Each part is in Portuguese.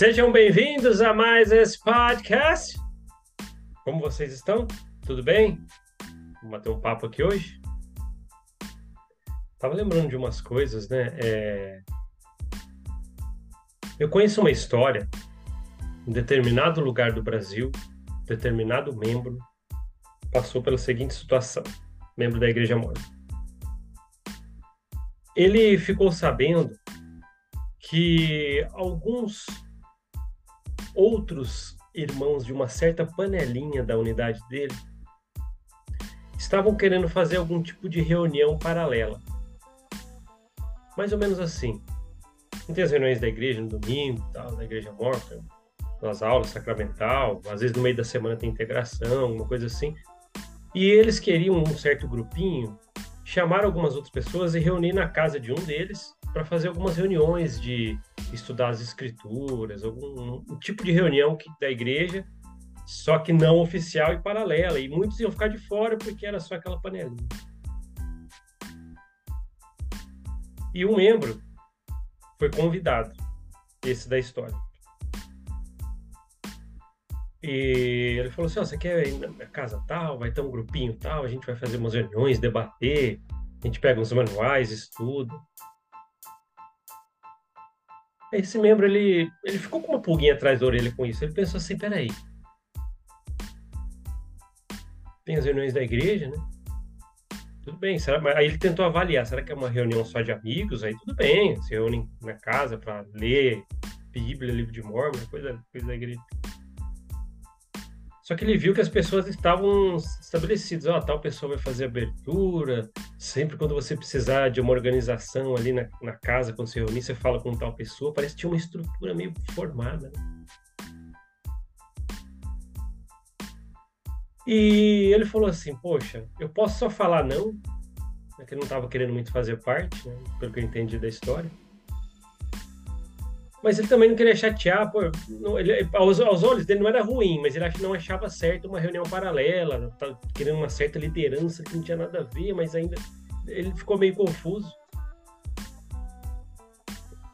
Sejam bem-vindos a mais esse podcast. Como vocês estão? Tudo bem? Vamos bater um papo aqui hoje? Tava lembrando de umas coisas, né? É... Eu conheço uma história em determinado lugar do Brasil, determinado membro passou pela seguinte situação, membro da Igreja Mormon. Ele ficou sabendo que alguns outros irmãos de uma certa panelinha da unidade dele estavam querendo fazer algum tipo de reunião paralela. Mais ou menos assim. Não tem as reuniões da igreja no domingo, tal, da igreja morta, nas aulas sacramental, às vezes no meio da semana tem integração, uma coisa assim. E eles queriam um certo grupinho chamar algumas outras pessoas e reunir na casa de um deles para fazer algumas reuniões de estudar as escrituras, algum um tipo de reunião que, da igreja, só que não oficial e paralela. E muitos iam ficar de fora porque era só aquela panelinha. E um membro foi convidado, esse da história. E ele falou assim: oh, você quer ir na casa tal? Vai ter um grupinho tal, a gente vai fazer umas reuniões, debater, a gente pega uns manuais, estuda. Esse membro, ele, ele ficou com uma pulguinha atrás da orelha com isso. Ele pensou assim: peraí. Tem as reuniões da igreja, né? Tudo bem. Será, aí ele tentou avaliar: será que é uma reunião só de amigos? Aí tudo bem. Se reúnem na casa para ler Bíblia, livro de Mormon, coisa, coisa da igreja. Só que ele viu que as pessoas estavam estabelecidas. Ó, oh, tal pessoa vai fazer abertura. Sempre quando você precisar de uma organização ali na, na casa, quando você reunir, você fala com tal pessoa. Parece que tinha uma estrutura meio formada. Né? E ele falou assim: Poxa, eu posso só falar não? É que ele não estava querendo muito fazer parte, né? pelo que eu entendi da história. Mas ele também não queria chatear, pô, não, ele, aos, aos, olhos dele não era ruim, mas ele não achava certo uma reunião paralela, tá querendo uma certa liderança que não tinha nada a ver, mas ainda ele ficou meio confuso.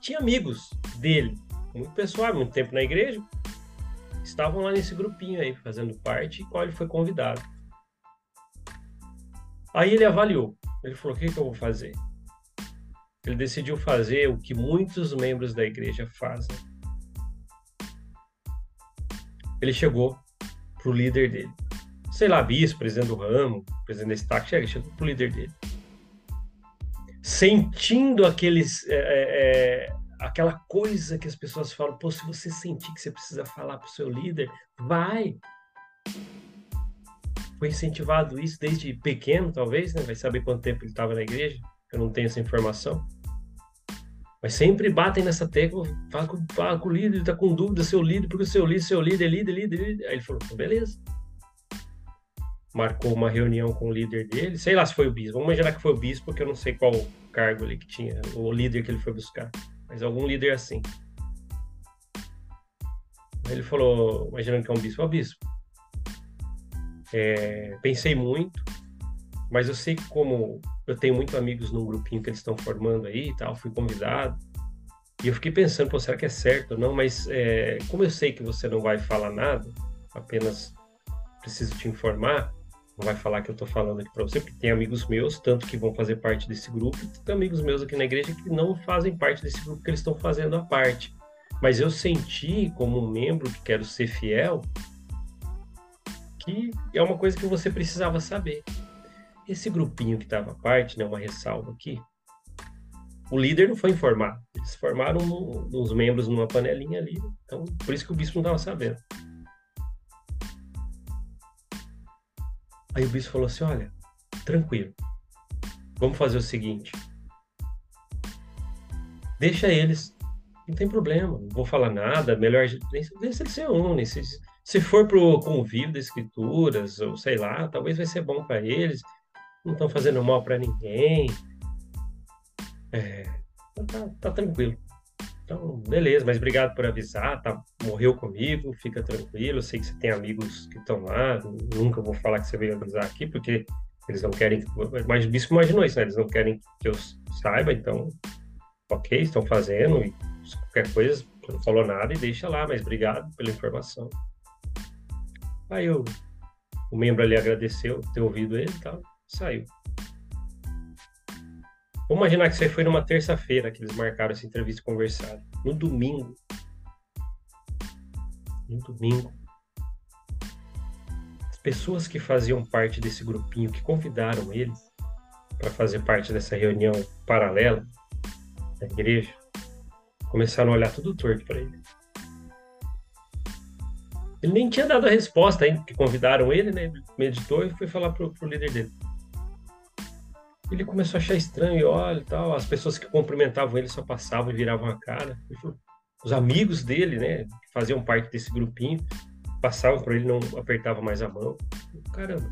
Tinha amigos dele, muito pessoal, muito tempo na igreja, estavam lá nesse grupinho aí, fazendo parte, qual ele foi convidado. Aí ele avaliou, ele falou: o que, que eu vou fazer? Ele decidiu fazer o que muitos membros da igreja fazem. Ele chegou para o líder dele, sei lá, bispo, presidente do ramo, presidente da estaca, chega, chegou para o líder dele. Sentindo aqueles, é, é, é, aquela coisa que as pessoas falam, pô, se você sentir que você precisa falar para o seu líder, vai. Foi incentivado isso desde pequeno, talvez, né? Vai saber quanto tempo ele estava na igreja. Eu não tenho essa informação. Mas sempre batem nessa tecla, fala com, fala com o líder, ele tá com dúvida, seu líder, porque o seu líder, seu líder, líder, líder, líder. Aí ele falou, beleza. Marcou uma reunião com o líder dele, sei lá se foi o bispo, vamos imaginar que foi o bispo, porque eu não sei qual cargo ali que tinha, o líder que ele foi buscar, mas algum líder assim. Aí ele falou, imaginando que é um bispo, ó, bispo, é, pensei muito, mas eu sei como eu tenho muitos amigos num grupinho que eles estão formando aí e tal, fui convidado. E eu fiquei pensando, pô, será que é certo ou não? Mas é, como eu sei que você não vai falar nada, apenas preciso te informar, não vai falar que eu estou falando aqui para você, porque tem amigos meus, tanto que vão fazer parte desse grupo, e tem amigos meus aqui na igreja que não fazem parte desse grupo, que eles estão fazendo a parte. Mas eu senti, como um membro que quero ser fiel, que é uma coisa que você precisava saber. Esse grupinho que estava à parte, né, uma ressalva aqui, o líder não foi informado. Eles formaram uns membros numa panelinha ali. Então, por isso que o bispo não estava sabendo. Aí o bispo falou assim: olha, tranquilo. Vamos fazer o seguinte. Deixa eles. Não tem problema. Não vou falar nada. Melhor. Deixa eles se unem. Se, se for pro convívio das escrituras, ou sei lá, talvez vai ser bom para eles não estão fazendo mal para ninguém. É, tá, tá, tranquilo. Então, beleza, mas obrigado por avisar, tá, morreu comigo, fica tranquilo, eu sei que você tem amigos que estão lá, nunca vou falar que você veio avisar aqui, porque eles não querem, mas o bispo imaginou isso, né? Eles não querem que eu saiba, então, ok, estão fazendo, e qualquer coisa, não falou nada e deixa lá, mas obrigado pela informação. Aí o, membro ali agradeceu ter ouvido ele e tal, saiu. Vamos imaginar que isso aí foi numa terça-feira que eles marcaram essa entrevista e conversaram. No domingo. No domingo. As pessoas que faziam parte desse grupinho, que convidaram ele para fazer parte dessa reunião paralela da igreja, começaram a olhar tudo torto para ele. Ele nem tinha dado a resposta ainda, porque convidaram ele, né? Meditou e foi falar pro, pro líder dele. Ele começou a achar estranho, e olha tal, as pessoas que cumprimentavam ele só passavam e viravam a cara. Os amigos dele, né, que faziam parte desse grupinho, passavam por ele não apertavam mais a mão. Caramba.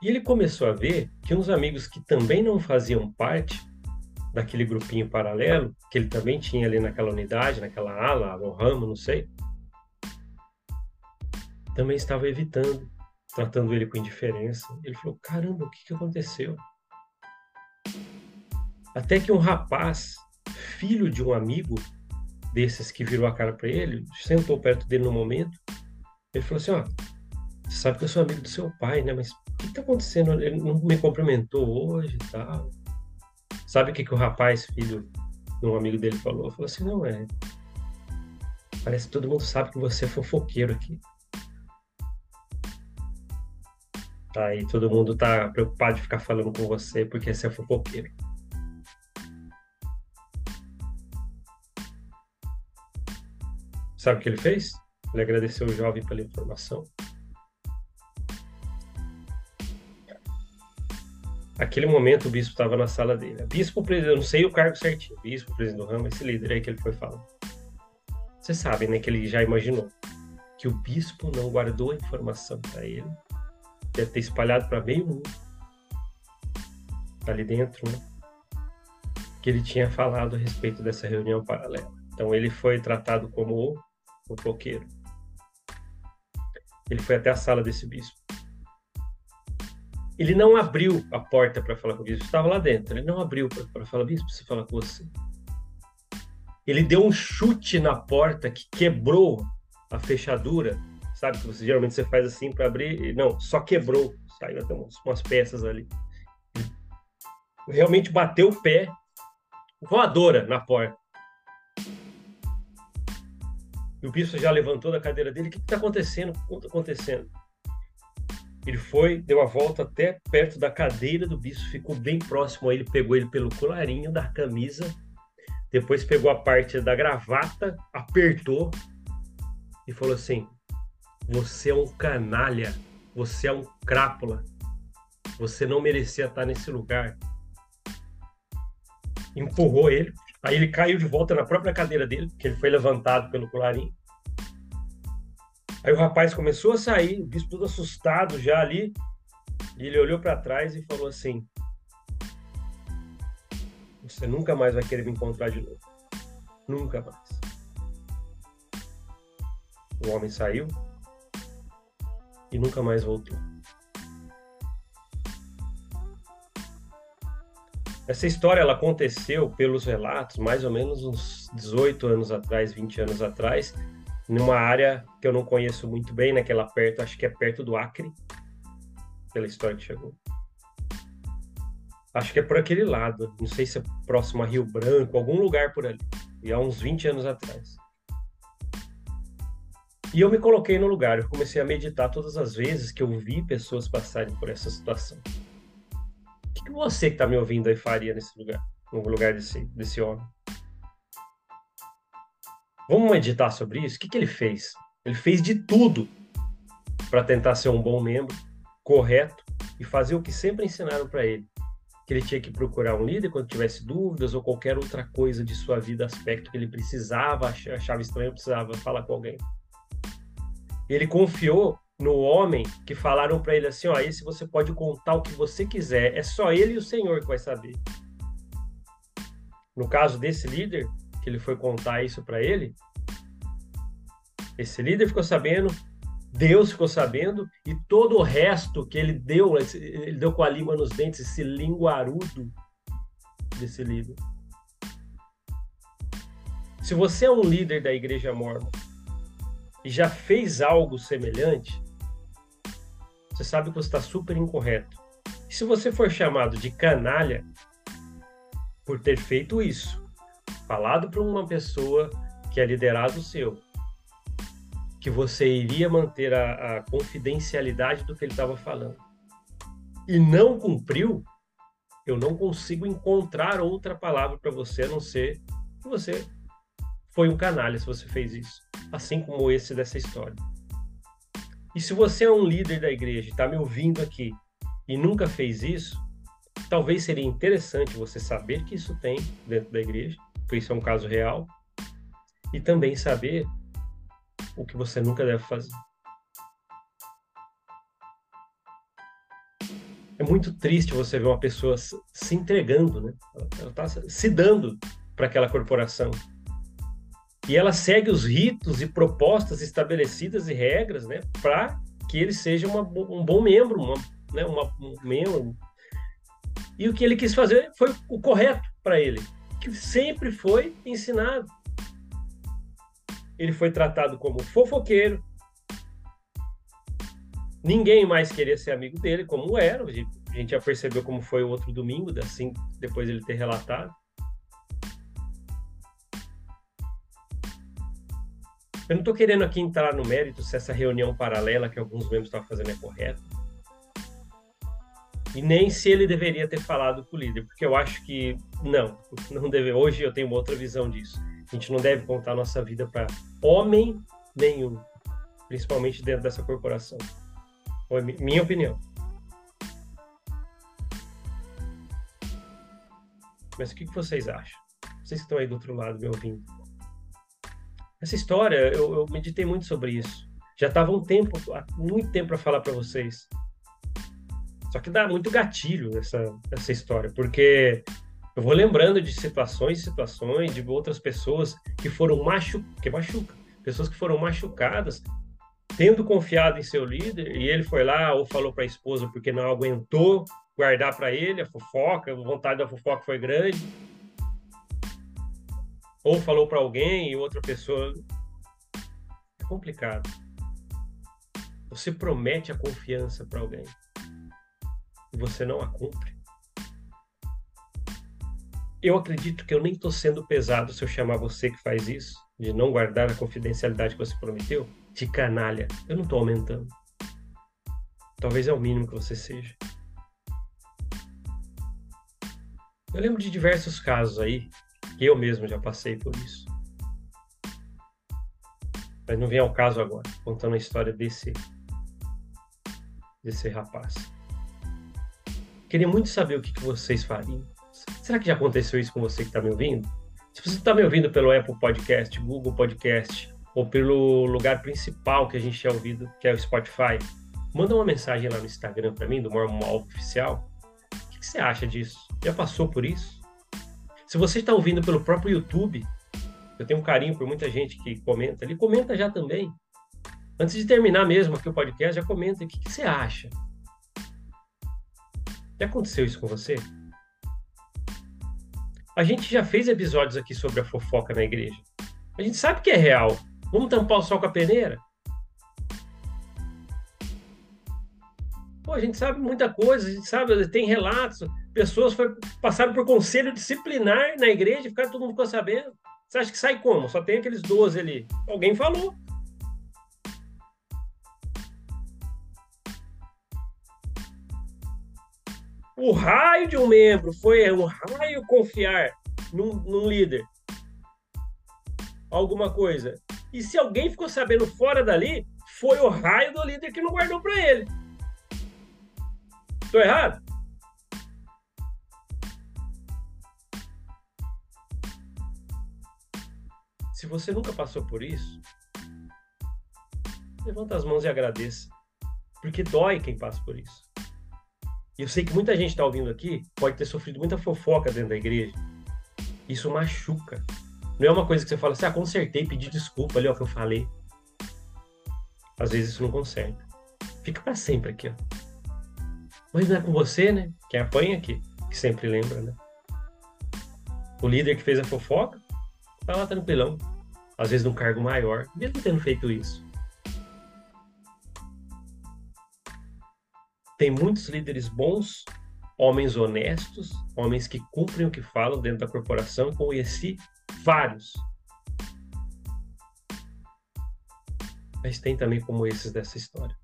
E ele começou a ver que uns amigos que também não faziam parte daquele grupinho paralelo, que ele também tinha ali naquela unidade, naquela ala, no ramo, não sei, também estava evitando, tratando ele com indiferença. Ele falou: caramba, o que, que aconteceu? Até que um rapaz, filho de um amigo desses que virou a cara para ele, sentou perto dele no momento. Ele falou assim: ó, você sabe que eu sou amigo do seu pai, né? Mas o que está acontecendo? Ele não me cumprimentou hoje e tal. Sabe o que, que o rapaz, filho de um amigo dele, falou? Falou assim: não, é. Parece que todo mundo sabe que você é fofoqueiro aqui. Aí todo mundo tá preocupado de ficar falando com você porque você é fofoqueiro. Sabe o que ele fez? Ele agradeceu o jovem pela informação. Aquele momento o bispo estava na sala dele. Bispo, eu não sei o cargo certinho. Bispo, presidente do ramo, esse líder aí que ele foi falando. Você sabe, né, que ele já imaginou que o bispo não guardou a informação para ele. Deve ter espalhado para meio mundo. Ali dentro, né? Que ele tinha falado a respeito dessa reunião paralela. Então ele foi tratado como o fofoqueiro. Ele foi até a sala desse bispo. Ele não abriu a porta para falar com o bispo, estava lá dentro. Ele não abriu para falar, bispo, preciso falar com você. Ele deu um chute na porta que quebrou a fechadura. Sabe que você geralmente você faz assim para abrir? Não, só quebrou. Saiu até umas, umas peças ali. Realmente bateu o pé voadora na porta. E o bispo já levantou da cadeira dele. O que está acontecendo? O que está acontecendo? Ele foi, deu a volta até perto da cadeira do bispo, ficou bem próximo a ele, pegou ele pelo colarinho da camisa, depois pegou a parte da gravata, apertou e falou assim: Você é um canalha, você é um crápula, você não merecia estar nesse lugar. Empurrou ele, Aí ele caiu de volta na própria cadeira dele, que ele foi levantado pelo colarinho. Aí o rapaz começou a sair, o bispo todo assustado já ali, e ele olhou para trás e falou assim: Você nunca mais vai querer me encontrar de novo. Nunca mais. O homem saiu e nunca mais voltou. Essa história ela aconteceu pelos relatos mais ou menos uns 18 anos atrás, 20 anos atrás, numa área que eu não conheço muito bem, naquela perto, acho que é perto do Acre, pela história que chegou. Acho que é por aquele lado, não sei se é próximo a Rio Branco, algum lugar por ali, e há uns 20 anos atrás. E eu me coloquei no lugar, eu comecei a meditar todas as vezes que eu vi pessoas passarem por essa situação que você que está me ouvindo aí faria nesse lugar, no lugar desse, desse homem? Vamos meditar sobre isso? O que, que ele fez? Ele fez de tudo para tentar ser um bom membro, correto e fazer o que sempre ensinaram para ele. Que ele tinha que procurar um líder quando tivesse dúvidas ou qualquer outra coisa de sua vida, aspecto que ele precisava, achava estranho, precisava falar com alguém. Ele confiou no homem que falaram para ele assim, ó, esse você pode contar o que você quiser, é só ele e o Senhor que vai saber. No caso desse líder, que ele foi contar isso para ele, esse líder ficou sabendo, Deus ficou sabendo e todo o resto que ele deu, ele deu com a língua nos dentes, esse linguarudo desse líder, Se você é um líder da igreja mormon e já fez algo semelhante, você sabe que você está super incorreto. E se você for chamado de canalha por ter feito isso, falado para uma pessoa que é liderado seu, que você iria manter a, a confidencialidade do que ele estava falando, e não cumpriu, eu não consigo encontrar outra palavra para você a não ser que você foi um canalha se você fez isso, assim como esse dessa história. E se você é um líder da igreja, está me ouvindo aqui e nunca fez isso, talvez seria interessante você saber que isso tem dentro da igreja, porque isso é um caso real, e também saber o que você nunca deve fazer. É muito triste você ver uma pessoa se entregando, né? Ela está se dando para aquela corporação e ela segue os ritos e propostas estabelecidas e regras, né, para que ele seja uma, um bom membro, uma, né, uma, um membro. E o que ele quis fazer foi o correto para ele, que sempre foi ensinado. Ele foi tratado como fofoqueiro. Ninguém mais queria ser amigo dele, como era. A gente já percebeu como foi o outro domingo, assim, depois ele ter relatado. Eu não estou querendo aqui entrar no mérito se essa reunião paralela que alguns membros estavam fazendo é correta. E nem se ele deveria ter falado com o líder, porque eu acho que não, não deve. Hoje eu tenho uma outra visão disso. A gente não deve contar nossa vida para homem nenhum, principalmente dentro dessa corporação. Foi minha opinião. Mas o que vocês acham? Vocês que estão aí do outro lado me ouvindo. Essa história, eu, eu meditei muito sobre isso. Já estava um tempo, muito tempo para falar para vocês. Só que dá muito gatilho essa, essa história, porque eu vou lembrando de situações situações de outras pessoas que foram machu que machuca, pessoas que foram machucadas, tendo confiado em seu líder, e ele foi lá ou falou para a esposa porque não aguentou guardar para ele a fofoca, a vontade da fofoca foi grande, ou falou para alguém e outra pessoa. É complicado. Você promete a confiança para alguém e você não a cumpre. Eu acredito que eu nem estou sendo pesado se eu chamar você que faz isso, de não guardar a confidencialidade que você prometeu, de canalha. Eu não estou aumentando. Talvez é o mínimo que você seja. Eu lembro de diversos casos aí eu mesmo já passei por isso. Mas não vem ao caso agora, contando a história desse desse rapaz. Queria muito saber o que, que vocês fariam. Será que já aconteceu isso com você que está me ouvindo? Se você está me ouvindo pelo Apple Podcast, Google Podcast ou pelo lugar principal que a gente é ouvido, que é o Spotify, manda uma mensagem lá no Instagram para mim, do Mormon Oficial. O que, que você acha disso? Já passou por isso? Se você está ouvindo pelo próprio YouTube, eu tenho um carinho por muita gente que comenta ali, comenta já também. Antes de terminar mesmo aqui o podcast, já comenta o que, que você acha. Já aconteceu isso com você? A gente já fez episódios aqui sobre a fofoca na igreja. A gente sabe que é real. Vamos tampar o sol com a peneira? Pô, a gente sabe muita coisa, a gente sabe, tem relatos, pessoas foi, passaram por conselho disciplinar na igreja, ficaram, todo mundo ficou sabendo. Você acha que sai como? Só tem aqueles 12 ali. Alguém falou. O raio de um membro foi um raio confiar num, num líder. Alguma coisa. E se alguém ficou sabendo fora dali, foi o raio do líder que não guardou para ele. Tô errado? Se você nunca passou por isso, levanta as mãos e agradeça. Porque dói quem passa por isso. E eu sei que muita gente está ouvindo aqui pode ter sofrido muita fofoca dentro da igreja. Isso machuca. Não é uma coisa que você fala assim, ah, consertei, pedi desculpa ali, ó, que eu falei. Às vezes isso não conserta. Fica para sempre aqui, ó. Mas não é com você, né? Quem apanha aqui, que sempre lembra, né? O líder que fez a fofoca Tá lá tranquilão. Às vezes num cargo maior, mesmo tendo feito isso. Tem muitos líderes bons, homens honestos, homens que cumprem o que falam dentro da corporação. Conheci vários. Mas tem também como esses dessa história.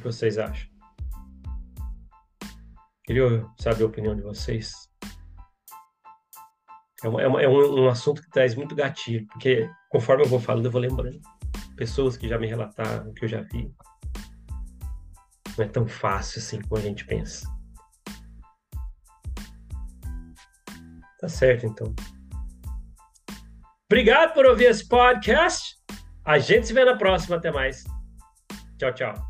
Que vocês acham? Queria saber a opinião de vocês. É, é, é um, um, assunto que traz muito gatilho, porque conforme eu vou falando, eu vou lembrando. Pessoas que já me relataram, que eu já vi. Não é tão fácil assim como a gente pensa. Tá certo, então. Obrigado por ouvir esse podcast. A gente se vê na próxima. Até mais. Tchau, tchau.